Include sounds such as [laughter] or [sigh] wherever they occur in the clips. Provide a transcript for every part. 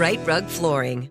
Rite Rug Flooring.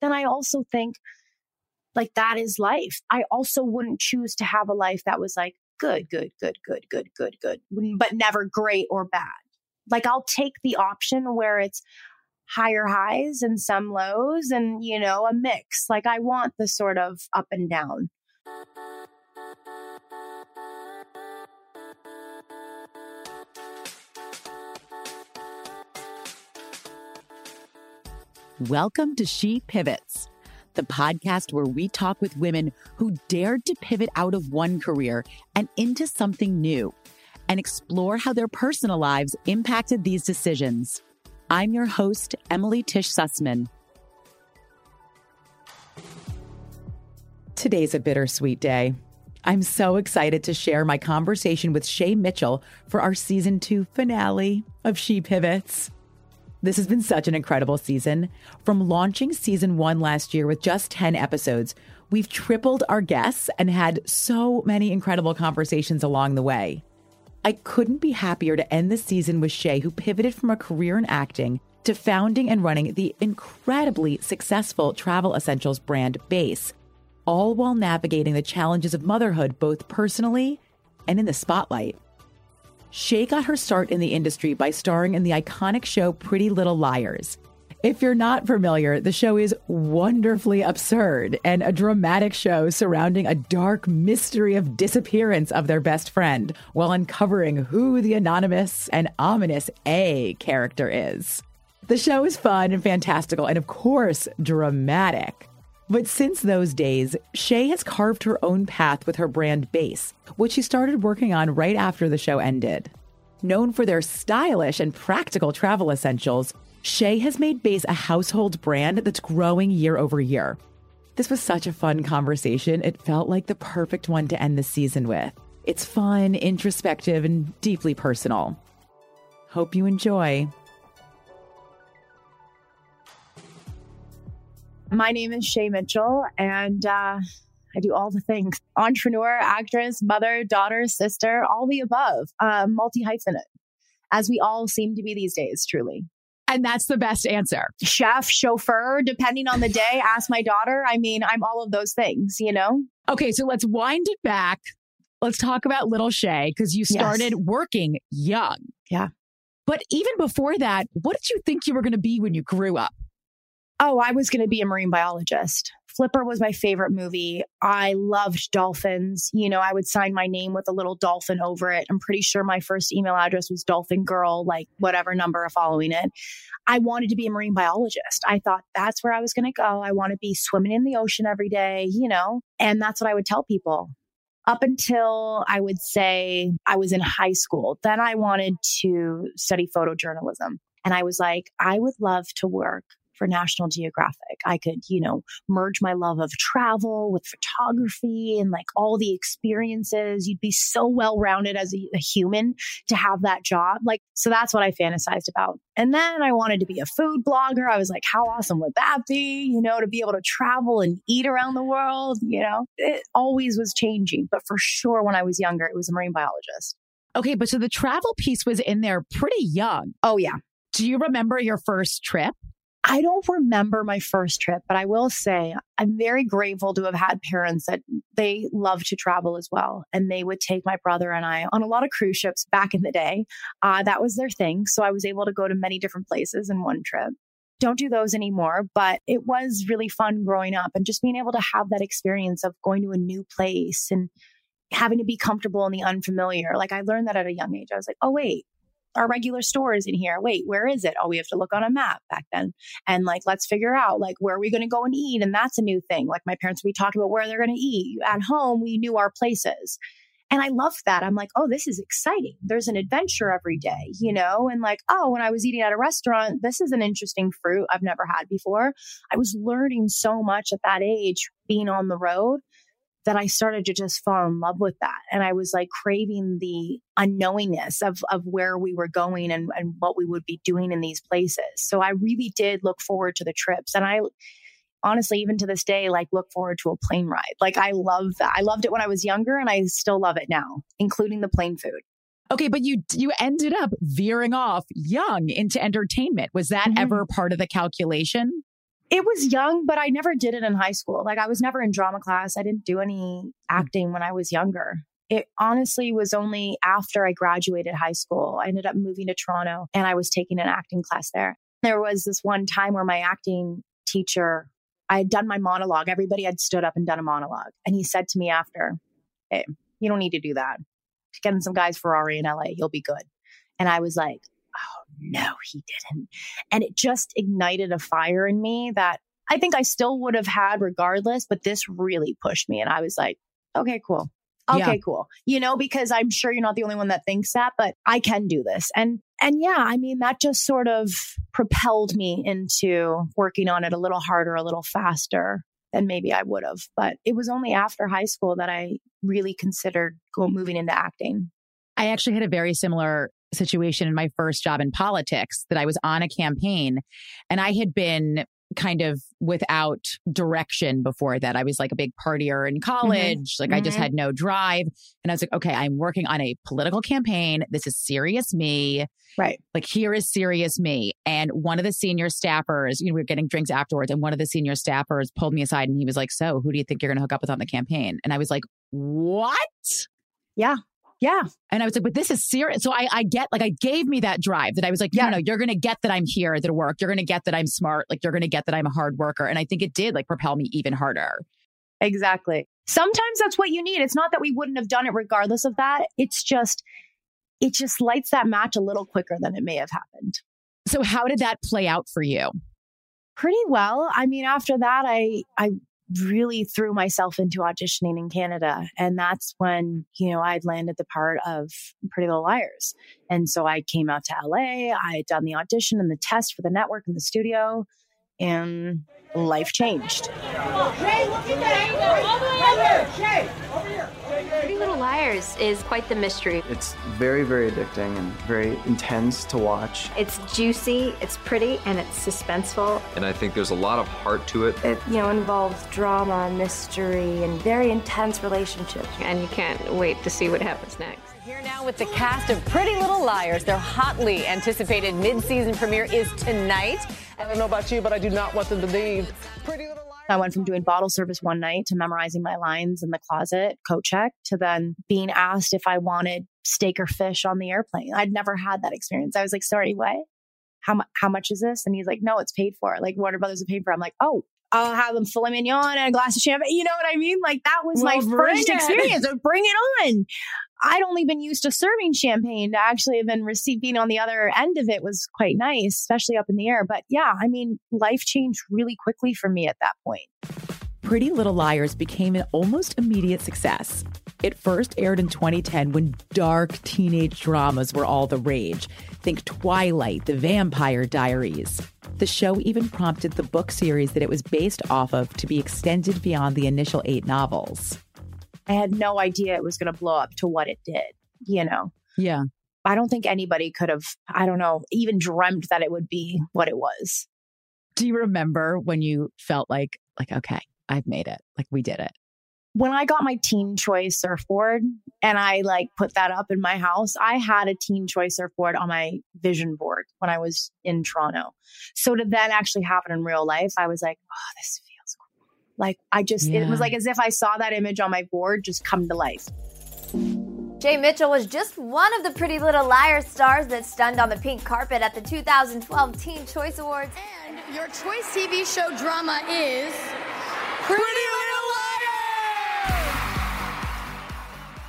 then I also think like that is life. I also wouldn't choose to have a life that was like good, good, good, good, good, good, good, but never great or bad. Like I'll take the option where it's higher highs and some lows and, you know, a mix. Like I want the sort of up and down. Welcome to She Pivots, the podcast where we talk with women who dared to pivot out of one career and into something new and explore how their personal lives impacted these decisions. I'm your host, Emily Tish Sussman. Today's a bittersweet day. I'm so excited to share my conversation with Shay Mitchell for our season two finale of She Pivots. This has been such an incredible season. From launching season one last year with just 10 episodes, we've tripled our guests and had so many incredible conversations along the way. I couldn't be happier to end the season with Shay, who pivoted from a career in acting to founding and running the incredibly successful travel essentials brand BÉIS, all while navigating the challenges of motherhood both personally and in the spotlight. Shay got her start in the industry by starring in the iconic show Pretty Little Liars. If you're not familiar, the show is wonderfully absurd and a dramatic show surrounding a dark mystery of disappearance of their best friend while uncovering who the anonymous and ominous A character is. The show is fun and fantastical and, of course, dramatic. But since those days, Shay has carved her own path with her brand BÉIS, which she started working on right after the show ended. Known for their stylish and practical travel essentials, Shay has made BÉIS a household brand that's growing year over year. This was such a fun conversation. It felt like the perfect one to end the season with. It's fun, introspective, and deeply personal. Hope you enjoy. My name is Shay Mitchell, and uh, I do all the things entrepreneur, actress, mother, daughter, sister, all the above, uh, multi hyphenate, as we all seem to be these days, truly. And that's the best answer. Chef, chauffeur, depending on the [laughs] day, ask my daughter. I mean, I'm all of those things, you know? Okay, so let's wind it back. Let's talk about little Shay because you started yes. working young. Yeah. But even before that, what did you think you were going to be when you grew up? Oh, I was going to be a marine biologist. Flipper was my favorite movie. I loved dolphins. You know, I would sign my name with a little dolphin over it. I'm pretty sure my first email address was dolphin girl, like whatever number following it. I wanted to be a marine biologist. I thought that's where I was going to go. I want to be swimming in the ocean every day, you know, and that's what I would tell people. Up until I would say I was in high school, then I wanted to study photojournalism. And I was like, I would love to work for National Geographic. I could, you know, merge my love of travel with photography and like all the experiences. You'd be so well rounded as a, a, human to have that job. Like, so that's what I fantasized about. And then I wanted to be a food blogger. I was like, how awesome would that be? You know, to be able to travel and eat around the world, you know, it always was changing. But for sure, when I was younger, it was a marine biologist. Okay, but so the travel piece was in there pretty young. Oh, yeah. Do you remember your first trip? I don't remember my first trip, but I will say I'm very grateful to have had parents that they love to travel as well. And they would take my brother and I on a lot of cruise ships back in the day. Uh, that was their thing. So I was able to go to many different places in one trip. Don't do those anymore, but it was really fun growing up and just being able to have that experience of going to a new place and having to be comfortable in the unfamiliar. Like I learned that at a young age. I was like, oh, wait, our regular store is in here. Wait, where is it? Oh, we have to look on a map back then. And like, let's figure out like where are we going to go and eat? And that's a new thing. Like my parents, we talked about where they're going to eat. At home, we knew our places. And I loved that. I'm like, oh, this is exciting. There's an adventure every day, you know? And like, oh, when I was eating at a restaurant, this is an interesting fruit I've never had before. I was learning so much at that age being on the road that I started to just fall in love with that. And I was like craving the unknowingness of, of where we were going and, and what we would be doing in these places. So I really did look forward to the trips. And I honestly, even to this day, like look forward to a plane ride. Like I love that. I loved it when I was younger and I still love it now, including the plane food. Okay, but you you ended up veering off young into entertainment. Was that mm-hmm. ever part of the calculation? It was young, but I never did it in high school. Like I was never in drama class. I didn't do any mm. acting when I was younger. It honestly was only after I graduated high school. I ended up moving to Toronto and I was taking an acting class there. There was this one time where my acting teacher, I had done my monologue. Everybody had stood up and done a monologue. And he said to me after, Hey, you don't need to do that. Get in some guys Ferrari in LA. You'll be good. And I was like, no, he didn't. And it just ignited a fire in me that I think I still would have had regardless, but this really pushed me. And I was like, okay, cool. Okay, yeah. cool. You know, because I'm sure you're not the only one that thinks that, but I can do this. And and yeah, I mean that just sort of propelled me into working on it a little harder, a little faster than maybe I would have. But it was only after high school that I really considered go moving into acting. I actually had a very similar situation in my first job in politics that I was on a campaign and I had been kind of without direction before that. I was like a big partier in mm-hmm. college. Mm-hmm. Like mm-hmm. I just mm-hmm. had no drive. And I was like, okay, I'm working on a political campaign. This is serious me. Right. Like here is serious me. And one of the senior staffers, you know, we were getting drinks afterwards. And one of the senior staffers pulled me aside and he was like, so who do you think you're going to hook up with on the campaign? And I was like, what? Yeah. Yeah. And I was like, but this is serious. So I, I get, like, I gave me that drive that I was like, yeah, no, no, you're going to get that I'm here at work. You're going to get that I'm smart. Like, you're going to get that I'm a hard worker. And I think it did like propel me even harder. Exactly. Sometimes that's what you need. It's not that we wouldn't have done it regardless of that. It's just, it just lights that match a little quicker than it may have happened. So how did that play out for you? Pretty well. I mean, after that, I, I really threw myself into auditioning in Canada. And that's when, you know, I'd landed the part of Pretty Little Liars. And so I came out to LA, I had done the audition and the test for the network and the studio, and life changed. Little Liars is quite the mystery. It's very, very addicting and very intense to watch. It's juicy, it's pretty, and it's suspenseful. And I think there's a lot of heart to it. It, you know, involves drama, mystery, and very intense relationships. And you can't wait to see what happens next. Here now with the cast of Pretty Little Liars. Their hotly anticipated mid-season premiere is tonight. I don't know about you, but I do not want them to leave. Pretty Little Liars. I went from doing bottle service one night to memorizing my lines in the closet, coat check, to then being asked if I wanted steak or fish on the airplane. I'd never had that experience. I was like, sorry, what? How, mu- how much is this? And he's like, no, it's paid for. Like Warner Brothers are paid for. I'm like, oh, I'll have them filet mignon and a glass of champagne. You know what I mean? Like that was well, my first it. experience. So bring it on. I'd only been used to serving champagne to actually have been receiving on the other end of it was quite nice, especially up in the air. But yeah, I mean, life changed really quickly for me at that point. Pretty Little Liars became an almost immediate success. It first aired in 2010 when dark teenage dramas were all the rage. Think Twilight, The Vampire Diaries. The show even prompted the book series that it was based off of to be extended beyond the initial eight novels. I had no idea it was going to blow up to what it did, you know? Yeah. I don't think anybody could have, I don't know, even dreamt that it would be what it was. Do you remember when you felt like, like, okay, I've made it. Like we did it. When I got my teen choice surfboard and I like put that up in my house, I had a teen choice surfboard on my vision board when I was in Toronto. So to then actually happen in real life, I was like, oh, this feels cool. Like I just, yeah. it was like as if I saw that image on my board just come to life. Shay Mitchell was just one of the Pretty Little Liars stars that stunned on the pink carpet at the 2012 Teen Choice Awards. And your choice TV show drama is Pretty Little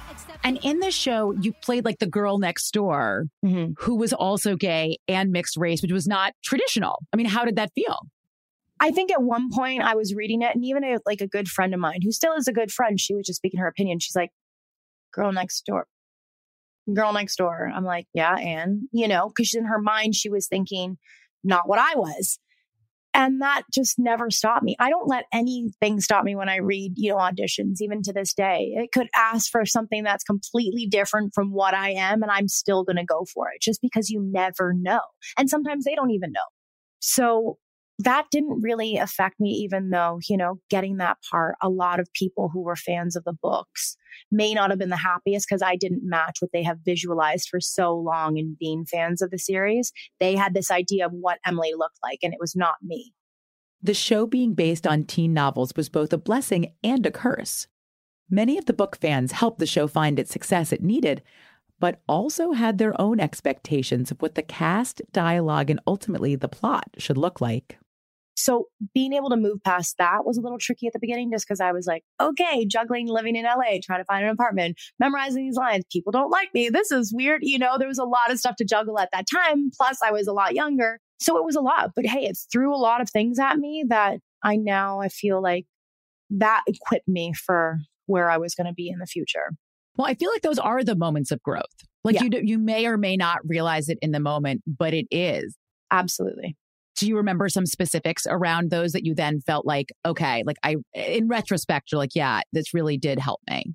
Liars! And in the show, you played like the girl next door mm-hmm. who was also gay and mixed race, which was not traditional. I mean, how did that feel? I think at one point I was reading it, and even a, like a good friend of mine who still is a good friend, she was just speaking her opinion. She's like, girl next door. Girl next door. I'm like, yeah, and, you know, because in her mind, she was thinking, not what I was. And that just never stopped me. I don't let anything stop me when I read, you know, auditions, even to this day. It could ask for something that's completely different from what I am, and I'm still going to go for it just because you never know. And sometimes they don't even know. So that didn't really affect me, even though, you know, getting that part, a lot of people who were fans of the books may not have been the happiest because I didn't match what they have visualized for so long in being fans of the series. They had this idea of what Emily looked like, and it was not me. The show being based on teen novels was both a blessing and a curse. Many of the book fans helped the show find its success it needed, but also had their own expectations of what the cast, dialogue, and ultimately the plot should look like. So being able to move past that was a little tricky at the beginning just because I was like, okay, juggling living in LA, trying to find an apartment, memorizing these lines. People don't like me. This is weird. You know, there was a lot of stuff to juggle at that time. Plus, I was a lot younger. So it was a lot. But hey, it threw a lot of things at me that I now I feel like that equipped me for where I was going to be in the future. Well, I feel like those are the moments of growth. Like yeah. you, you may or may not realize it in the moment, but it is. Absolutely do you remember some specifics around those that you then felt like, okay, like I, in retrospect, you're like, yeah, this really did help me?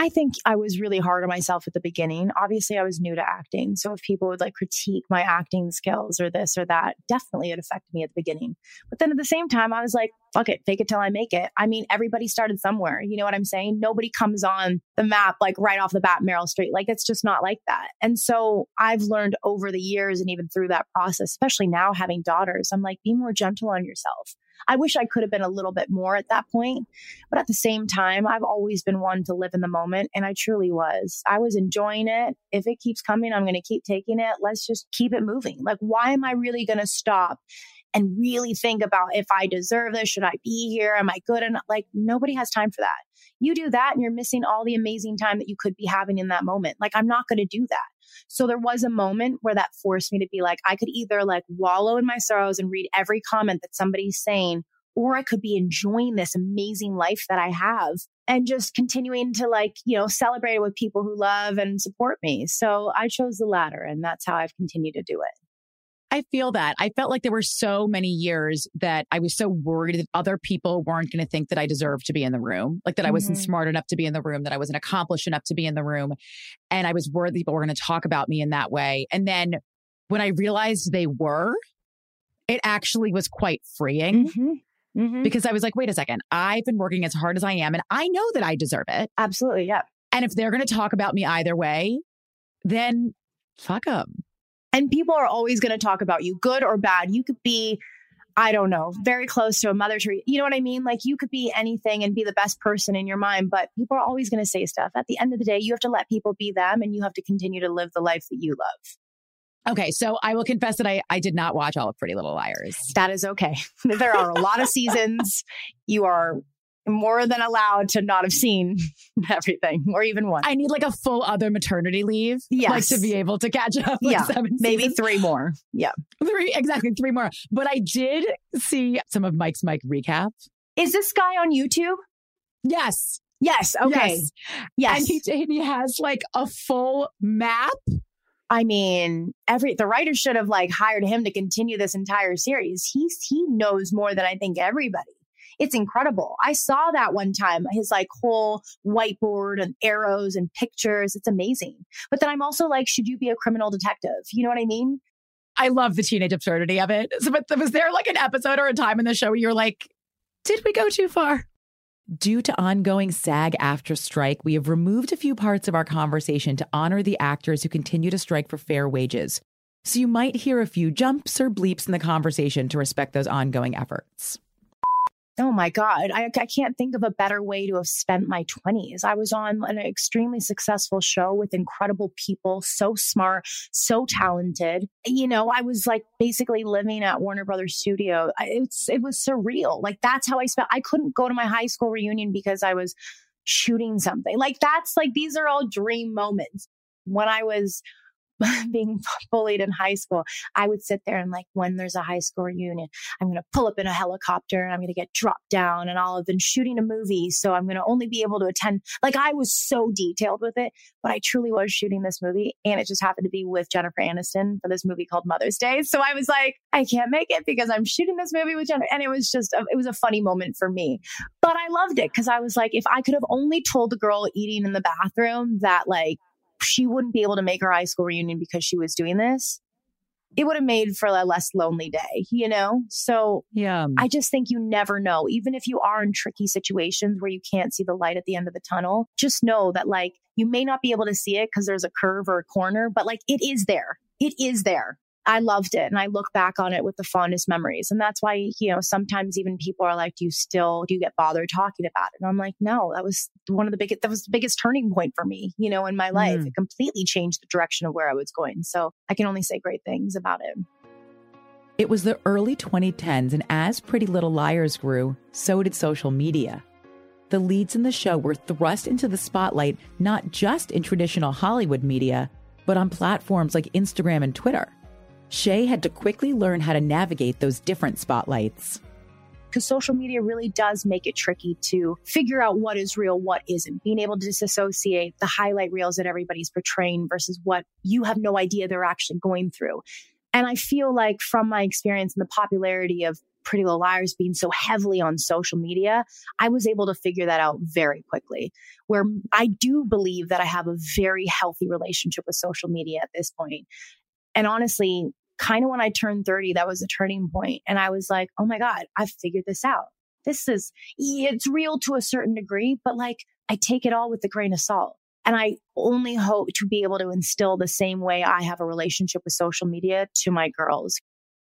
I think I was really hard on myself at the beginning. Obviously, I was new to acting. So if people would like critique my acting skills or this or that, definitely it affected me at the beginning. But then at the same time, I was like, fuck it, fake it till I make it. I mean, everybody started somewhere. You know what I'm saying? Nobody comes on the map like right off the bat, Meryl Streep. Like it's just not like that. And so I've learned over the years and even through that process, especially now having daughters, I'm like, be more gentle on yourself. I wish I could have been a little bit more at that point. But at the same time, I've always been one to live in the moment. And I truly was. I was enjoying it. If it keeps coming, I'm going to keep taking it. Let's just keep it moving. Like, why am I really going to stop? And really think about if I deserve this. Should I be here? Am I good enough? Like, nobody has time for that. You do that and you're missing all the amazing time that you could be having in that moment. Like, I'm not going to do that. So there was a moment where that forced me to be like, I could either like wallow in my sorrows and read every comment that somebody's saying, or I could be enjoying this amazing life that I have and just continuing to like, you know, celebrate with people who love and support me. So I chose the latter and that's how I've continued to do it. I feel that. I felt like there were so many years that I was so worried that other people weren't going to think that I deserved to be in the room, like that I wasn't mm-hmm. smart enough to be in the room, that I wasn't accomplished enough to be in the room. And I was worried that people were going to talk about me in that way. And then when I realized they were, it actually was quite freeing. Mm-hmm. Mm-hmm. Because I was like, wait a second, I've been working as hard as I am and I know that I deserve it. Absolutely. Yeah. And if they're going to talk about me either way, then fuck them. And people are always going to talk about you, good or bad. You could be, I don't know, very close to a mother tree. You know what I mean? Like you could be anything and be the best person in your mind, but people are always going to say stuff. At the end of the day, you have to let people be them and you have to continue to live the life that you love. Okay, so I will confess that I, I did not watch all of Pretty Little Liars. That is okay. [laughs] There are a lot of seasons. You are more than allowed to not have seen [laughs] everything or even one. I need like a full other maternity leave. Yes. Like to be able to catch up. Like yeah. maybe seasons. three more. Yeah. Three, exactly. Three more. But I did see some of Mike's Mic recap. Is this guy on YouTube? Yes. Yes. Okay. Yes. Yes. And he, and he has like a full map. I mean, every the writer should have like hired him to continue this entire series. He's he knows more than I think everybody. It's incredible. I saw that one time, his like whole whiteboard and arrows and pictures. It's amazing. But then I'm also like, should you be a criminal detective? You know what I mean? I love the teenage absurdity of it. So, but was there like an episode or a time in the show where you're like, did we go too far? Due to ongoing SAG-AFTRA strike, we have removed a few parts of our conversation to honor the actors who continue to strike for fair wages. So you might hear a few jumps or bleeps in the conversation to respect those ongoing efforts. Oh my God. I, I can't think of a better way to have spent my 20s. I was on an extremely successful show with incredible people, so smart, so talented. You know, I was like basically living at Warner Brothers Studio. It's, it was surreal. Like that's how I spent. I couldn't go to my high school reunion because I was shooting something. Like that's like, these are all dream moments. When I was [laughs] being [laughs] bullied in high school, I would sit there and like, when there's a high school reunion, I'm going to pull up in a helicopter and I'm going to get dropped down and I'll have been shooting a movie. So I'm going to only be able to attend. Like I was so detailed with it, but I truly was shooting this movie and it just happened to be with Jennifer Aniston for this movie called Mother's Day. So I was like, I can't make it because I'm shooting this movie with Jennifer. And it was just, a, it was a funny moment for me, but I loved it because I was like, if I could have only told the girl eating in the bathroom that like, she wouldn't be able to make her high school reunion because she was doing this, it would have made for a less lonely day, you know? So yeah, I just think you never know. Even if you are in tricky situations where you can't see the light at the end of the tunnel, just know that like you may not be able to see it because there's a curve or a corner, but like it is there. It is there. I loved it and I look back on it with the fondest memories. And that's why, you know, sometimes even people are like, do you still, do you get bothered talking about it? And I'm like, no, that was one of the biggest, that was the biggest turning point for me, you know, in my life. Mm. It completely changed the direction of where I was going. So I can only say great things about it. It was the early 2010s, and as Pretty Little Liars grew, so did social media. The leads in the show were thrust into the spotlight not just in traditional Hollywood media, but on platforms like Instagram and Twitter. Shay had to quickly learn how to navigate those different spotlights. Because social media really does make it tricky to figure out what is real, what isn't. Being able to disassociate the highlight reels that everybody's portraying versus what you have no idea they're actually going through. And I feel like from my experience and the popularity of Pretty Little Liars being so heavily on social media, I was able to figure that out very quickly. Where I do believe that I have a very healthy relationship with social media at this point. And honestly, kind of when I turned 30, that was a turning point. And I was like, oh my God, I've figured this out. This is, it's real to a certain degree, but like I take it all with a grain of salt. And I only hope to be able to instill the same way I have a relationship with social media to my girls.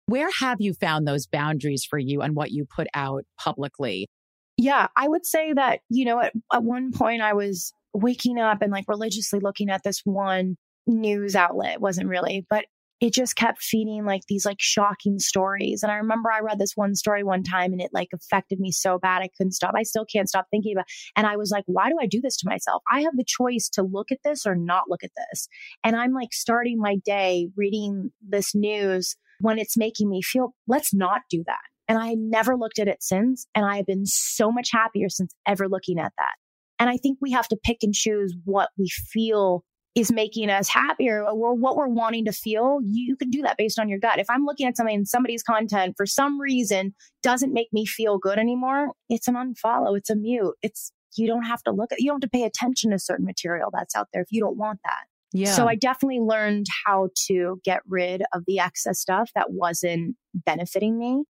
Where have you found those boundaries for you and what you put out publicly? Yeah, I would say that, you know, at, at one point I was waking up and like religiously looking at this one news outlet. It wasn't really, but it just kept feeding like these like shocking stories. And I remember I read this one story one time and it like affected me so bad I couldn't stop. I still can't stop thinking about. It. And I was like, why do I do this to myself? I have the choice to look at this or not look at this. And I'm like starting my day reading this news when it's making me feel, let's not do that. And I never looked at it since. And I have been so much happier since ever looking at that. And I think we have to pick and choose what we feel is making us happier or what we're wanting to feel, you can do that based on your gut. If I'm looking at something, somebody's content for some reason doesn't make me feel good anymore, it's an unfollow, it's a mute. It's you don't have to look at you don't have to pay attention to certain material that's out there if you don't want that. Yeah. So I definitely learned how to get rid of the excess stuff that wasn't benefiting me.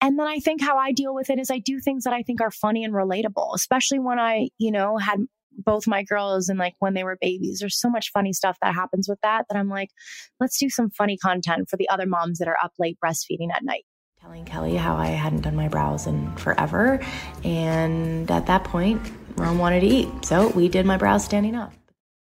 And then I think how I deal with it is I do things that I think are funny and relatable, especially when I, you know, had both my girls and like when they were babies. There's so much funny stuff that happens with that that I'm like, let's do some funny content for the other moms that are up late breastfeeding at night. Telling Kelly how I hadn't done my brows in forever. And at that point, Rome wanted to eat. So we did my brows standing up.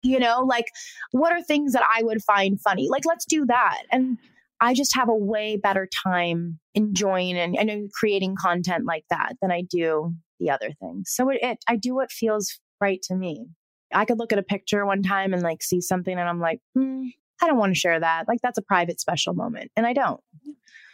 You know, like what are things that I would find funny? Like, let's do that. And I just have a way better time enjoying and, and creating content like that than I do the other things. So it, it I do what feels right to me. I could look at a picture one time and like see something and I'm like, hmm, I don't want to share that. Like that's a private special moment. And I don't.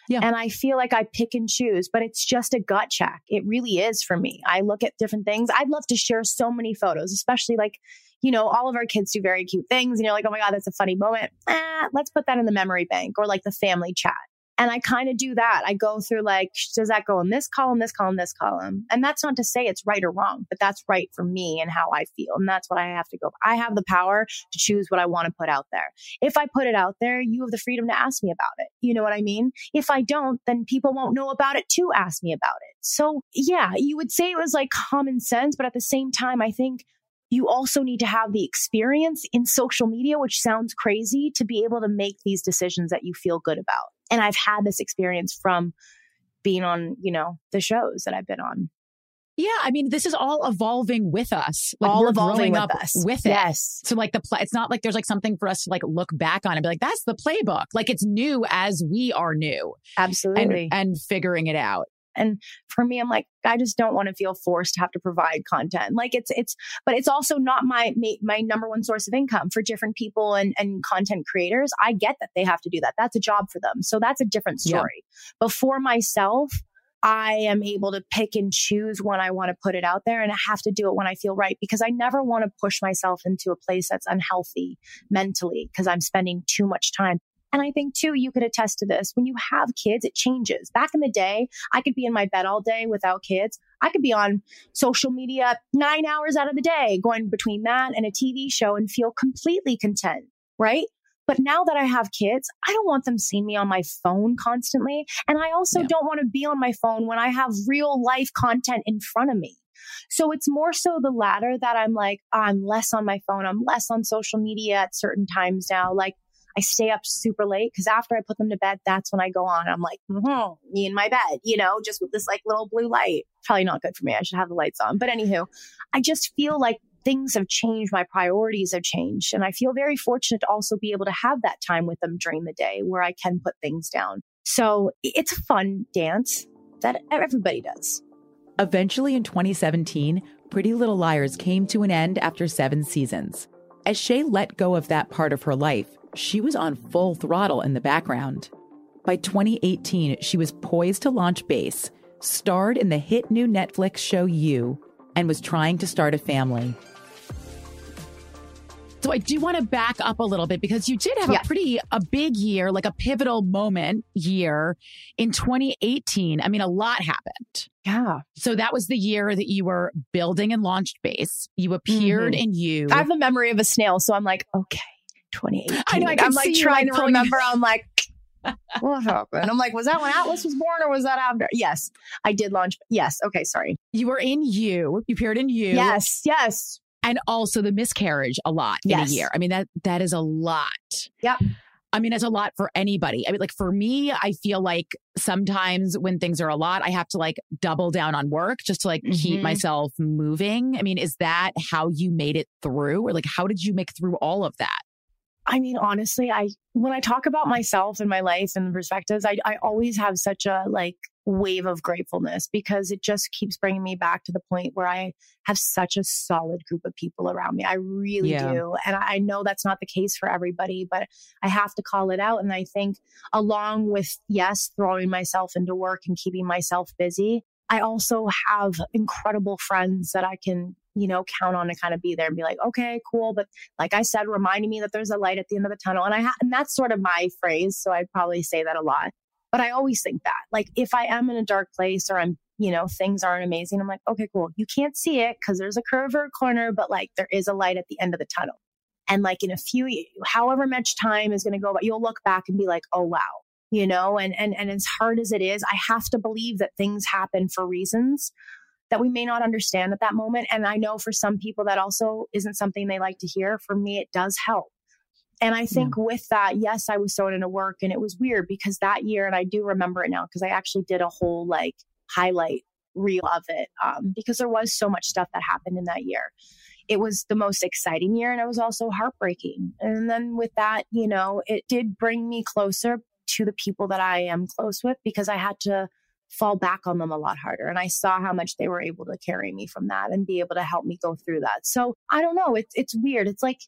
Yeah. And I feel like I pick and choose, but it's just a gut check. It really is for me. I look at different things. I'd love to share so many photos, especially like, you know, all of our kids do very cute things. And you're like, oh my God, that's a funny moment. Eh, let's put that in the memory bank or like the family chat. And I kind of do that. I go through like, does that go in this column, this column, this column? And that's not to say it's right or wrong, but that's right for me and how I feel. And that's what I have to go. I have the power to choose what I want to put out there. If I put it out there, you have the freedom to ask me about it. You know what I mean? If I don't, then people won't know about it to ask me about it. So yeah, you would say it was like common sense, but at the same time, I think you also need to have the experience in social media, which sounds crazy, to be able to make these decisions that you feel good about. And I've had this experience from being on, you know, the shows that I've been on. Yeah, I mean, this is all evolving with us. Like all evolving with up us. with it. Yes. So like the play, it's not like there's like something for us to like look back on and be like, that's the playbook. Like it's new as we are new. Absolutely. And, and figuring it out. And for me, I'm like, I just don't want to feel forced to have to provide content. Like it's, it's, but it's also not my, my number one source of income for different people and, and content creators. I get that they have to do that. That's a job for them. So that's a different story. Yeah. But for myself, I am able to pick and choose when I want to put it out there and I have to do it when I feel right because I never want to push myself into a place that's unhealthy mentally because I'm spending too much time. And I think too, you could attest to this. When you have kids, it changes. Back in the day, I could be in my bed all day without kids. I could be on social media nine hours out of the day, going between that and a TV show and feel completely content, right? But now that I have kids, I don't want them seeing me on my phone constantly. And I also yeah. don't want to be on my phone when I have real life content in front of me. So it's more so the latter that I'm like, I'm less on my phone. I'm less on social media at certain times now. Like I stay up super late because after I put them to bed, that's when I go on. I'm like, mm-hmm, me in my bed, you know, just with this like little blue light. Probably not good for me. I should have the lights on. But anywho, I just feel like things have changed. My priorities have changed. And I feel very fortunate to also be able to have that time with them during the day where I can put things down. So it's a fun dance that everybody does. Eventually in 2017, Pretty Little Liars came to an end after seven seasons. As Shay let go of that part of her life, she was on full throttle in the background. By 2018, she was poised to launch BÉIS, starred in the hit new Netflix show You, and was trying to start a family. So I do want to back up a little bit because you did have yeah. a pretty a big year, like a pivotal moment year in 2018. I mean, a lot happened. Yeah. So that was the year that you were building and launched BÉIS. You appeared mm-hmm. in you. I have a memory of a snail, so I'm like, okay, 2018. I know. I am like trying to remember. I'm like, [laughs] what happened? I'm like, was that when Atlas was born or was that after? Yes, I did launch. Yes. Okay. Sorry. You were in you. You appeared in you. Yes. Yes. And also the miscarriage a lot yes. in a year. I mean, that that is a lot. Yep. I mean, it's a lot for anybody. I mean, like for me, I feel like sometimes when things are a lot, I have to like double down on work just to like mm-hmm. keep myself moving. I mean, is that how you made it through? Or like, how did you make through all of that? I mean, honestly, I when I talk about myself and my life and perspectives, I I always have such a like wave of gratefulness because it just keeps bringing me back to the point where I have such a solid group of people around me. I really yeah. do. And I know that's not the case for everybody, but I have to call it out. And I think along with, yes, throwing myself into work and keeping myself busy, I also have incredible friends that I can you know, count on to kind of be there and be like, okay, cool. But like I said, reminding me that there's a light at the end of the tunnel. And I ha- and that's sort of my phrase. So I'd probably say that a lot. But I always think that like if I am in a dark place or I'm, you know, things aren't amazing, I'm like, okay, cool. You can't see it because there's a curve or a corner, but like there is a light at the end of the tunnel. And like in a few, however much time is going to go, but you'll look back and be like, oh wow, you know, and and and as hard as it is, I have to believe that things happen for reasons that we may not understand at that moment. And I know for some people that also isn't something they like to hear. For me, it does help. And I think yeah. with that, yes, I was thrown into work and it was weird because that year, and I do remember it now because I actually did a whole like highlight reel of it um, because there was so much stuff that happened in that year. It was the most exciting year and it was also heartbreaking. And then with that, you know, it did bring me closer to the people that I am close with because I had to fall back on them a lot harder. And I saw how much they were able to carry me from that and be able to help me go through that. So I don't know. It's, it's weird. It's like,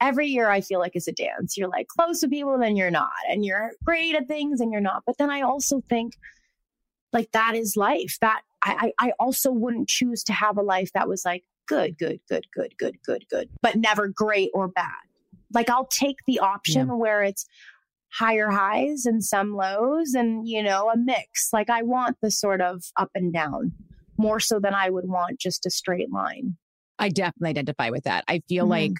every year I feel like it's a dance. You're like close to people, then you're not. And you're great at things and you're not. But then I also think like that is life. That I, I also wouldn't choose to have a life that was like good, good, good, good, good, good, good, but never great or bad. Like I'll take the option yeah. where it's higher highs and some lows and, you know, a mix. Like I want the sort of up and down more so than I would want just a straight line. I definitely identify with that. I feel mm-hmm. like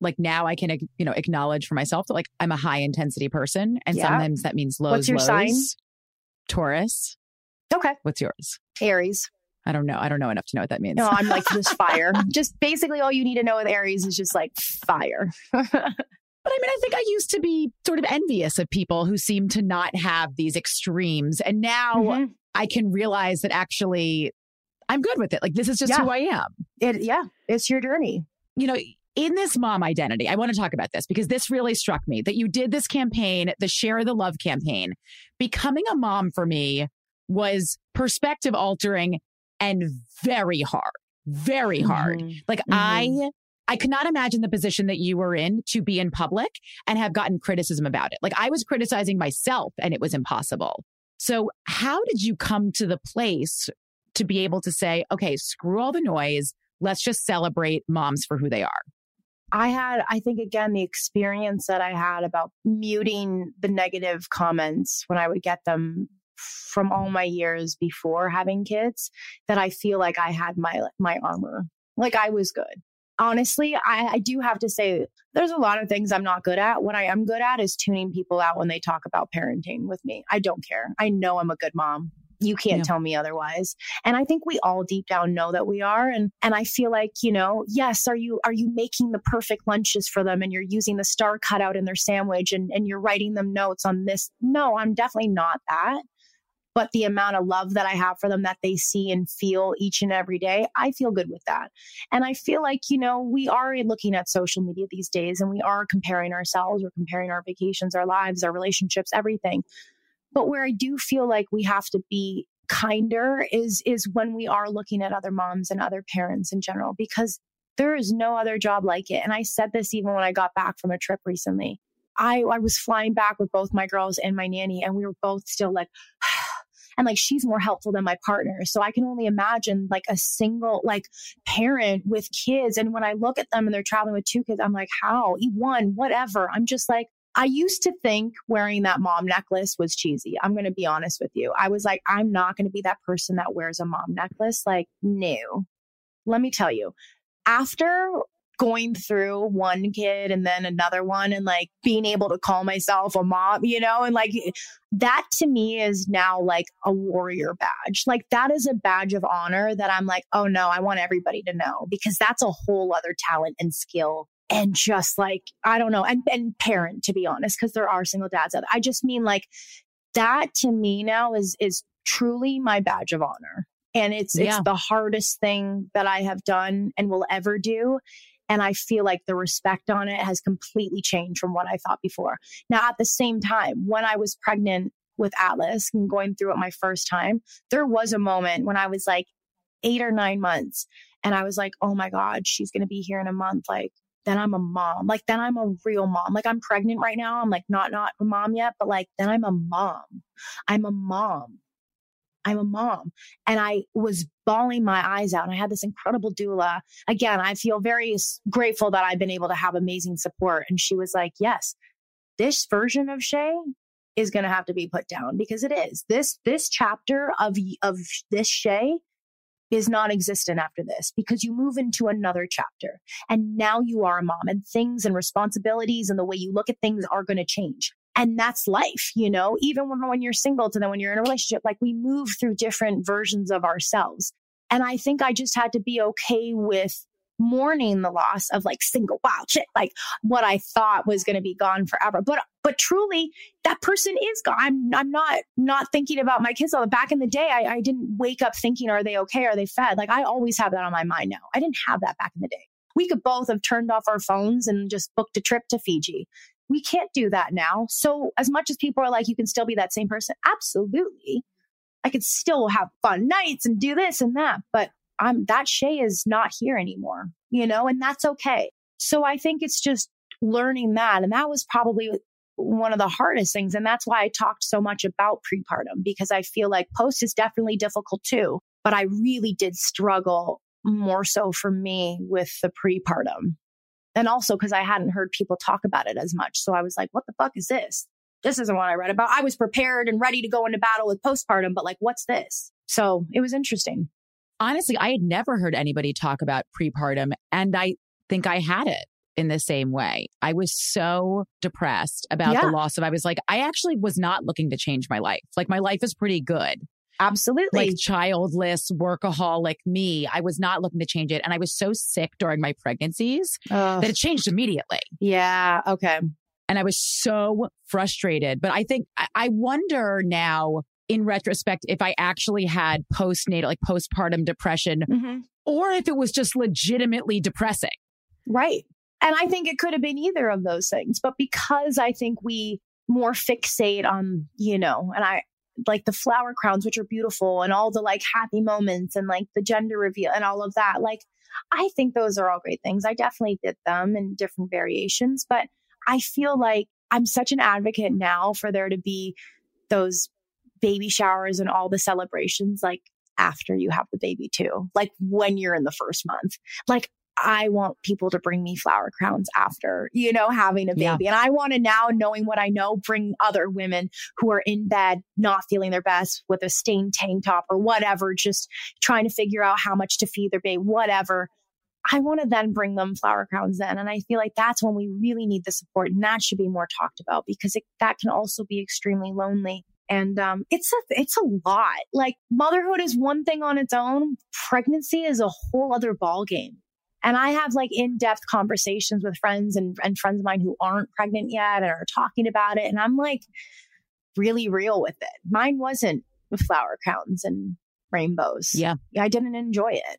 like now I can you know acknowledge for myself that like I'm a high intensity person and yeah. sometimes that means lows. What's your lows. sign? Taurus. Okay. What's yours? Aries. I don't know. I don't know enough to know what that means. No, I'm like just fire. [laughs] just basically all you need to know with Aries is just like fire. [laughs] but I mean, I think I used to be sort of envious of people who seem to not have these extremes. And now mm-hmm. I can realize that actually I'm good with it. Like this is just yeah. who I am. It yeah, it's your journey. You know, in this mom identity, I want to talk about this because this really struck me that you did this campaign, the Share the Love campaign. Becoming a mom for me was perspective altering and very hard, very hard. Mm-hmm. Like mm-hmm. I I cannot imagine the position that you were in to be in public and have gotten criticism about it. Like I was criticizing myself and it was impossible. So how did you come to the place to be able to say, okay, screw all the noise. Let's just celebrate moms for who they are? I had, I think, again, the experience that I had about muting the negative comments when I would get them from all my years before having kids that I feel like I had my my armor. Like I was good. Honestly, I, I do have to say there's a lot of things I'm not good at. What I am good at is tuning people out when they talk about parenting with me. I don't care. I know I'm a good mom you can't yeah. tell me otherwise and i think we all deep down know that we are and and i feel like you know yes are you are you making the perfect lunches for them and you're using the star cutout in their sandwich and and you're writing them notes on this no i'm definitely not that but the amount of love that I have for them that they see and feel each and every day, I feel good with that. And I feel like, you know, we are looking at social media these days and we are comparing ourselves, we're comparing our vacations, our lives, our relationships, everything. But where I do feel like we have to be kinder is is when we are looking at other moms and other parents in general because there is no other job like it. And I said this even when I got back from a trip recently. I, I was flying back with both my girls and my nanny, and we were both still like, and like she's more helpful than my partner. So I can only imagine like a single like parent with kids. And when I look at them and they're traveling with two kids, I'm like, how? One, whatever. I'm just like, I used to think wearing that mom necklace was cheesy. I'm going to be honest with you. I was like, I'm not going to be that person that wears a mom necklace. Like, no. Let me tell you, after going through one kid and then another one and like being able to call myself a mom, you know, and like that to me is now like a warrior badge. Like that is a badge of honor that I'm like, oh no, I want everybody to know because that's a whole other talent and skill and just like I don't know, and and parent to be honest, because there are single dads out. I just mean like that to me now is is truly my badge of honor, and it's yeah. it's the hardest thing that I have done and will ever do. And I feel like the respect on it has completely changed from what I thought before. Now, at the same time, when I was pregnant with Atlas and going through it my first time, there was a moment when I was like eight or nine months and I was like, oh my God, she's going to be here in a month. Like, then I'm a mom. Like then I'm a real mom. Like I'm pregnant right now. I'm like not not a mom yet, but like then I'm a mom. I'm a mom. I'm a mom. And I was bawling my eyes out. And I had this incredible doula. Again, I feel very grateful that I've been able to have amazing support. And she was like, yes, this version of Shay is going to have to be put down because it is. This, this chapter of, of this Shay is non-existent after this because you move into another chapter and now you are a mom and things and responsibilities and the way you look at things are going to change and that's life you know even when, when you're single to then when you're in a relationship like we move through different versions of ourselves. And i think i just had to be okay with mourning the loss of like single wow shit like what i thought was going to be gone forever. But but truly that person is gone. I'm i'm not not thinking about my kids. All back in the day I, I didn't wake up thinking are they okay? Are they fed? Like i always have that on my mind now. I didn't have that back in the day. We could both have turned off our phones and just booked a trip to fiji we can't do that now so as much as people are like you can still be that same person absolutely i could still have fun nights and do this and that but I'm that Shay is not here anymore, you know, and that's okay. So I think it's just learning that. And that was probably one of the hardest things. And that's why I talked so much about prepartum because I feel like post is definitely difficult too. But I really did struggle more so for me with the prepartum. And also because I hadn't heard people talk about it as much. So I was like, what the fuck is this? This isn't what I read about. I was prepared and ready to go into battle with postpartum, but like, what's this? So it was interesting. Honestly, I had never heard anybody talk about prepartum, and I think I had it in the same way. I was so depressed about yeah. the loss of, I was like, I actually was not looking to change my life. Like, my life is pretty good. Absolutely. Like childless, workaholic me. I was not looking to change it. And I was so sick during my pregnancies that it changed immediately. Yeah. Okay. And I was so frustrated. But I think, I wonder now in retrospect if I actually had postnatal, like postpartum depression, mm-hmm. or if it was just legitimately depressing. Right. And I think it could have been either of those things. But because I think we more fixate on, you know, and I, like the flower crowns, which are beautiful, and all the like happy moments and like the gender reveal and all of that. Like, I think those are all great things. I definitely did them in different variations, but I feel like I'm such an advocate now for there to be those baby showers and all the celebrations like after you have the baby too, like when you're in the first month. Like, I want people to bring me flower crowns after, you know, having a baby. Yeah. And I want to now, knowing what I know, bring other women who are in bed, not feeling their best with a stained tank top or whatever, just trying to figure out how much to feed their baby, whatever. I want to then bring them flower crowns then. And I feel like that's when we really need the support. And that should be more talked about because it, that can also be extremely lonely. And um, it's a it's a lot. Like motherhood is one thing on its own. Pregnancy is a whole other ball game. And I have like in depth conversations with friends and, and friends of mine who aren't pregnant yet and are talking about it. And I'm like really real with it. Mine wasn't with flower crowns and rainbows. Yeah. I didn't enjoy it.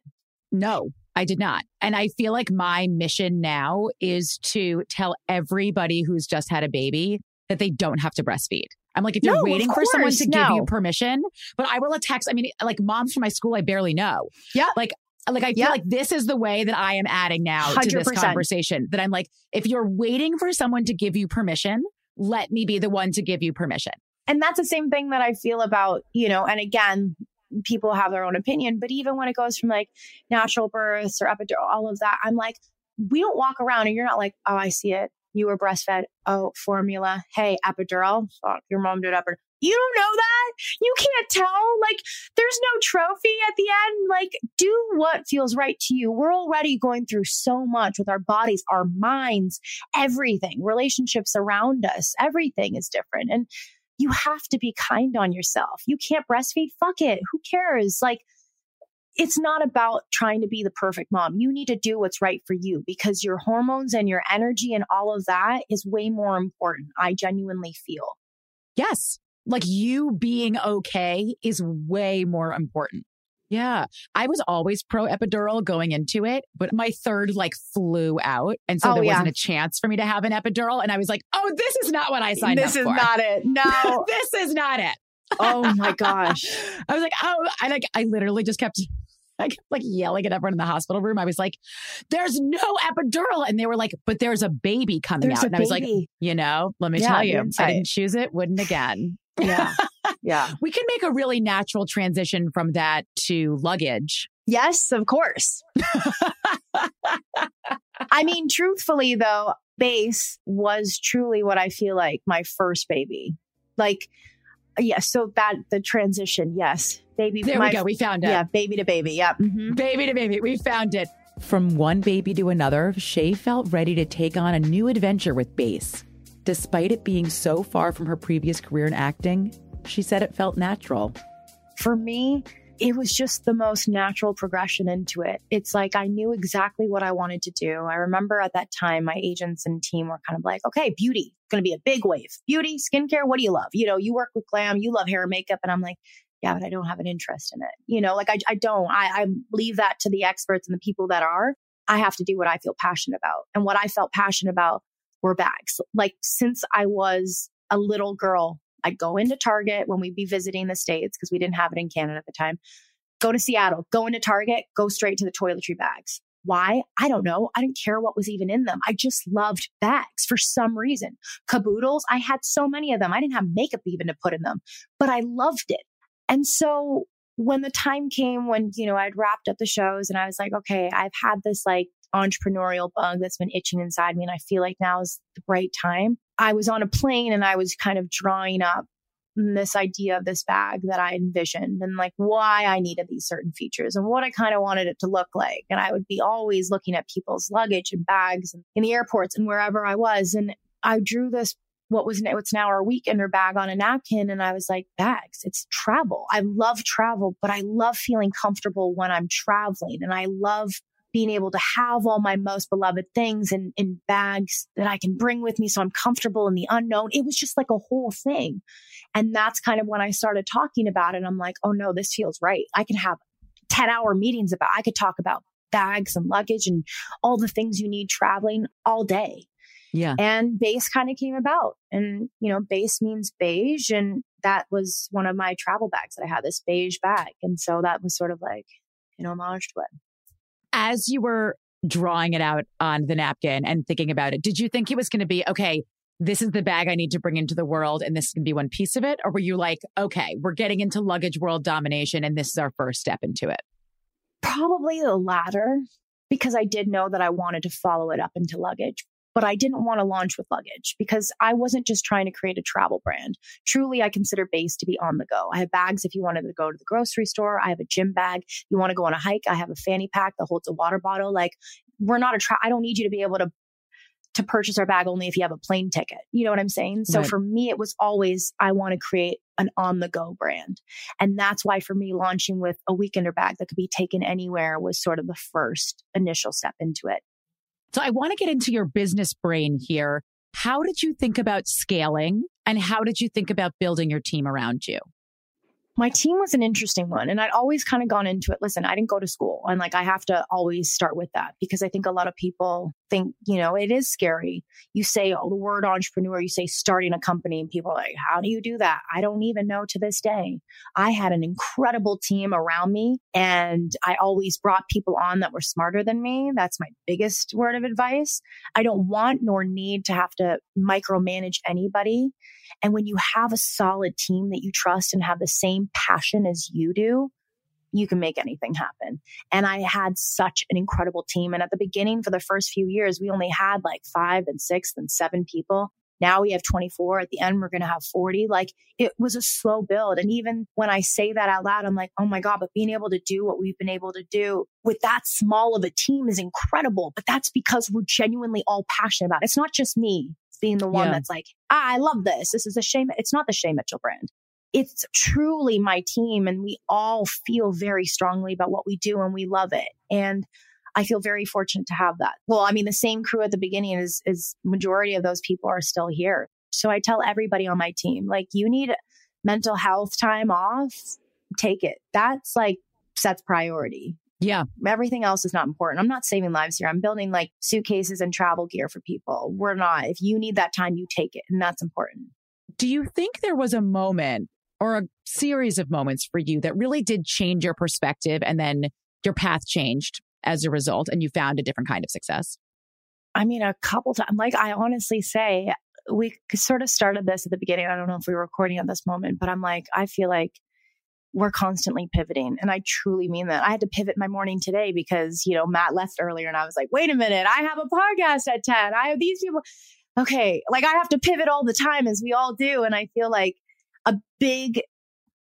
No, I did not. And I feel like my mission now is to tell everybody who's just had a baby that they don't have to breastfeed. I'm like, if you're no, waiting for someone to no. give you permission, but I will text. I mean, like moms from my school, I barely know. Yeah. Like like I feel yep. like this is the way that I am adding now 100%. to this conversation. That I'm like, if you're waiting for someone to give you permission, let me be the one to give you permission. And that's the same thing that I feel about, you know, and again, people have their own opinion, but even when it goes from like natural births or epidural, all of that, I'm like, we don't walk around and you're not like, oh, I see it. You were breastfed. Oh, formula. Hey, epidural. Fuck, your mom did epidural. You don't know that? You can't tell. Like, there's no trophy at the end. Like, do what feels right to you. We're already going through so much with our bodies, our minds, everything, relationships around us. Everything is different. And you have to be kind on yourself. You can't breastfeed. Fuck it. Who cares? Like, it's not about trying to be the perfect mom. You need to do what's right for you because your hormones and your energy and all of that is way more important. I genuinely feel. Yes like you being okay is way more important. Yeah. I was always pro epidural going into it, but my third like flew out. And so oh, there wasn't a chance for me to have an epidural. And I was like, oh, this is not what I signed this up for. This is not it. [laughs] No. this is not it. oh my [laughs] gosh. I was like, oh, I like I literally just kept [laughs] I kept like yelling at everyone in the hospital room. I was like, there's no epidural. And they were like, but there's a baby coming there's out. And I was like, you know, let me yeah, tell you, I didn't choose it, wouldn't again. [laughs] Yeah. Yeah. [laughs] we can make a really natural transition from that to luggage. Yes, of course. I mean, truthfully, though, BÉIS was truly what I feel like my first baby. Like, yeah, so that the transition, yes. Baby. There my, we go. We found it. Yeah, baby to baby. Yeah. Mm-hmm. Baby to baby. We found it. From one baby to another, Shay felt ready to take on a new adventure with BÉIS. Despite it being so far from her previous career in acting, she said it felt natural. For me, it was just the most natural progression into it. It's like I knew exactly what I wanted to do. I remember at that time, my agents and team were kind of like, okay, beauty, going to be a big wave. Beauty, skincare, what do you love? You know, you work with glam, you love hair and makeup. And I'm like, yeah, but I don't have an interest in it. You know, like I, I don't, I, I leave that to the experts and the people that are. I have to do what I feel passionate about. And what I felt passionate about were bags. Like since I was a little girl, I'd go into Target when we'd be visiting the States because we didn't have it in Canada at the time. Go to Seattle, go into Target, go straight to the toiletry bags. Why? I don't know. I didn't care what was even in them. I just loved bags for some reason. Caboodles, I had so many of them. I didn't have makeup even to put in them, but I loved it. And so when the time came when, you know, I'd wrapped up the shows and I was like, okay, I've had this like entrepreneurial bug that's been itching inside me and I feel like now is the right time. I was on a plane and I was kind of drawing up this idea of this bag that I envisioned and like why I needed these certain features and what I kind of wanted it to look like. And I would be always looking at people's luggage and bags in the airports and wherever I was. And I drew this what was what's now our weekender bag on a napkin and I was like bags it's travel I love travel but I love feeling comfortable when I'm traveling and I love being able to have all my most beloved things in, in bags that I can bring with me so I'm comfortable in the unknown. It was just like a whole thing. And that's kind of when I started talking about it. I'm like, oh no, this feels right. I can have 10 hour meetings about, I could talk about bags and luggage and all the things you need traveling all day. Yeah. And BÉIS kind of came about. And, you know, BÉIS means beige. And that was one of my travel bags that I had this beige bag. And so that was sort of like an homage to it as you were drawing it out on the napkin and thinking about it, did you think it was going to be, okay, this is the bag I need to bring into the world and this can be one piece of it? Or were you like, okay, we're getting into luggage world domination and this is our first step into it? Probably the latter because I did know that I wanted to follow it up into luggage but I didn't want to launch with luggage because I wasn't just trying to create a travel brand. Truly, I consider BÉIS to be on the go. I have bags if you wanted to go to the grocery store. I have a gym bag. You want to go on a hike. I have a fanny pack that holds a water bottle. Like we're not a tra- I don't need you to be able to to purchase our bag only if you have a plane ticket. You know what I'm saying? So right. for me, it was always, I want to create an on the go brand. And that's why for me, launching with a weekender bag that could be taken anywhere was sort of the first initial step into it. So I want to get into your business brain here. How did you think about scaling and how did you think about building your team around you? my team was an interesting one. And I'd always kind of gone into it. Listen, I didn't go to school. And like, I have to always start with that because I think a lot of people think, you know, it is scary. You say oh, the word entrepreneur, you say starting a company, and people are like, how do you do that? I don't even know to this day. I had an incredible team around me and I always brought people on that were smarter than me. That's my biggest word of advice. I don't want nor need to have to micromanage anybody. And when you have a solid team that you trust and have the same passion as you do, you can make anything happen. And I had such an incredible team. And at the beginning, for the first few years, we only had like five and six and seven people. Now we have 24. At the end, we're going to have 40. Like it was a slow build. And even when I say that out loud, I'm like, oh my God, but being able to do what we've been able to do with that small of a team is incredible. But that's because we're genuinely all passionate about it. It's not just me being the one yeah. that's like, ah, I love this. This is a shame. It's not the Shay Mitchell brand. It's truly my team and we all feel very strongly about what we do and we love it. And I feel very fortunate to have that. Well, I mean, the same crew at the beginning is, is majority of those people are still here. So I tell everybody on my team, like, you need mental health time off, take it. That's like sets priority. Yeah. Everything else is not important. I'm not saving lives here. I'm building like suitcases and travel gear for people. We're not. If you need that time, you take it. And that's important. Do you think there was a moment or a series of moments for you that really did change your perspective and then your path changed as a result and you found a different kind of success? I mean, a couple times. Like, I honestly say, we sort of started this at the beginning. I don't know if we were recording at this moment, but I'm like, I feel like we're constantly pivoting. And I truly mean that. I had to pivot my morning today because, you know, Matt left earlier and I was like, wait a minute, I have a podcast at 10. I have these people. Okay. Like I have to pivot all the time as we all do. And I feel like a big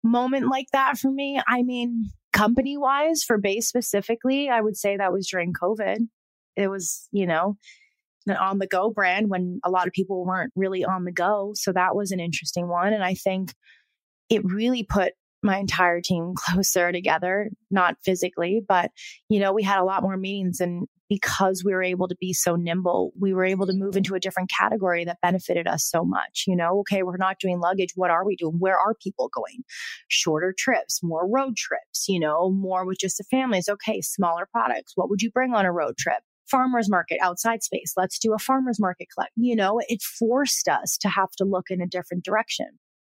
moment like that for me, I mean, company wise for BÉIS specifically, I would say that was during COVID. It was, you know, an on the go brand when a lot of people weren't really on the go. So that was an interesting one. And I think it really put my entire team [laughs] closer together, not physically, but you know, we had a lot more meetings and because we were able to be so nimble, we were able to move into a different category that benefited us so much. You know, okay, we're not doing luggage. What are we doing? Where are people going? Shorter trips, more road trips, you know, more with just the families. Okay, smaller products. What would you bring on a road trip? farmers market outside space let's do a farmers market collect you know it forced us to have to look in a different direction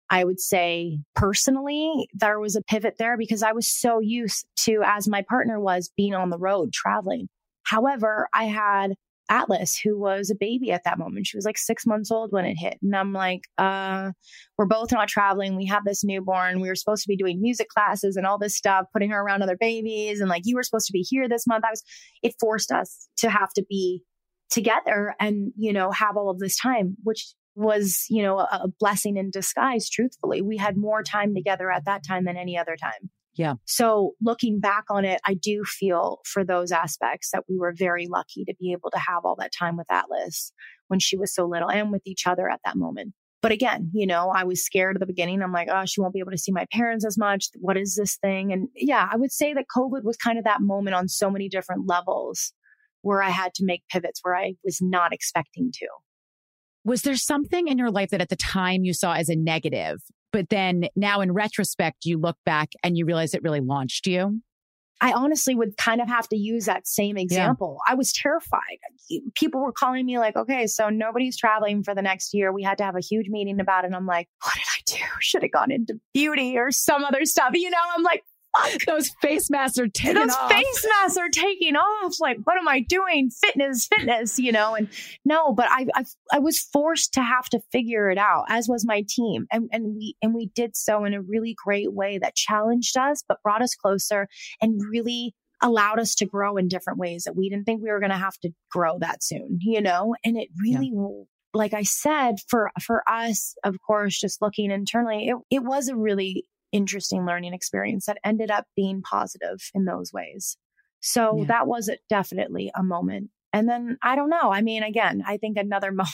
I would say personally, there was a pivot there because I was so used to, as my partner was, being on the road traveling. However, I had Atlas, who was a baby at that moment. She was like six months old when it hit. And I'm like, uh, we're both not traveling. We have this newborn. We were supposed to be doing music classes and all this stuff, putting her around other babies. And like, you were supposed to be here this month. I was, it forced us to have to be together and, you know, have all of this time, which was, you know, a, a blessing in disguise, truthfully. We had more time together at that time than any other time. Yeah. So looking back on it, I do feel for those aspects that we were very lucky to be able to have all that time with Atlas when she was so little and with each other at that moment. But again, you know, I was scared at the beginning. I'm like, oh, she won't be able to see my parents as much. What is this thing? And yeah, I would say that COVID was kind of that moment on so many different levels where I had to make pivots where I was not expecting to. Was there something in your life that at the time you saw as a negative but then now in retrospect, you look back and you realize it really launched you? I honestly would kind of have to use that same example. Yeah. I was terrified. People were calling me like, okay, so nobody's traveling for the next year. We had to have a huge meeting about it. And I'm like, what did I do? Should have gone into beauty or some other stuff. You know, I'm like, [laughs] those face masks are taking Those off. face masks are taking off. Like, what am I doing? Fitness, fitness, you know? And no, but I, I, I was forced to have to figure it out, as was my team. And, and we, and we did so in a really great way that challenged us, but brought us closer and really allowed us to grow in different ways that we didn't think we were going to have to grow that soon, you know? And it really, yeah. like I said, for, for us, of course, just looking internally, it, it was a really interesting learning experience that ended up being positive in those ways. So yeah. that was definitely a moment. And then I don't know. I mean, again, I think another [laughs] moment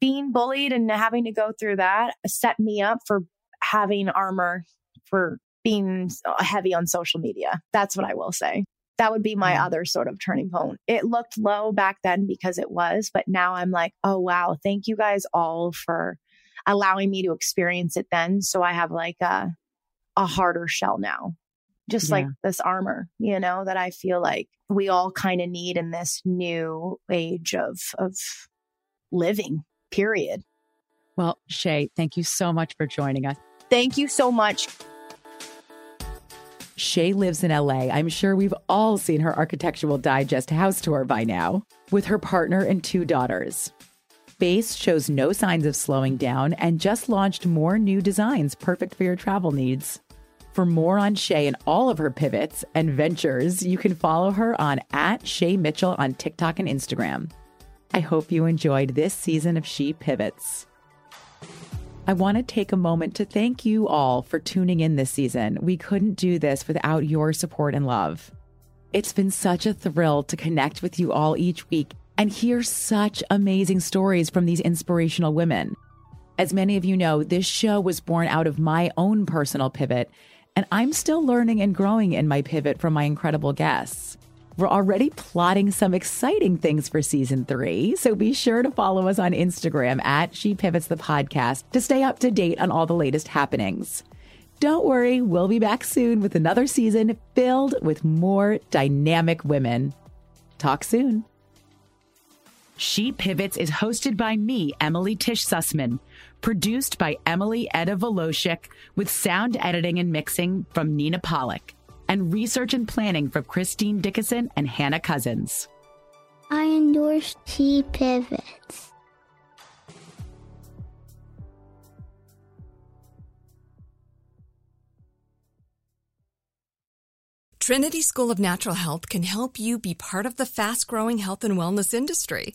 being bullied and having to go through that set me up for having armor for being uh, heavy on social media. That's what I will say. That would be my other sort of turning point. It looked low back then because it was, but now I'm like, oh, wow. Thank you guys all for allowing me to experience it then. So I have like a, a harder shell now, just yeah. like this armor, you know, that I feel like we all kind of need in this new age of, of living, period. Well, Shay, thank you so much for joining us. Thank you so much. Shay lives in LA. I'm sure we've all seen her Architectural Digest house tour by now, with her partner and two daughters. BÉIS shows no signs of slowing down and just launched more new designs perfect for your travel needs. For more on Shay and all of her pivots and ventures, you can follow her on at Shay Mitchell on TikTok and Instagram. I hope you enjoyed this season of She Pivots. I want to take a moment to thank you all for tuning in this season. We couldn't do this without your support and love. It's been such a thrill to connect with you all each week and hear such amazing stories from these inspirational women. As many of you know, this show was born out of my own personal pivot and I'm still learning and growing in my pivot from my incredible guests. We're already plotting some exciting things for season three, so be sure to follow us on Instagram at She Pivots the Podcast to stay up to date on all the latest happenings. Don't worry, we'll be back soon with another season filled with more dynamic women. Talk soon. She Pivots is hosted by me, Emily Tish Sussman. Produced by Emily Eda Volosik, with sound editing and mixing from Nina Pollock, and research and planning from Christine Dickinson and Hannah Cousins. I endorse She Pivots. Trinity School of Natural Health can help you be part of the fast growing health and wellness industry.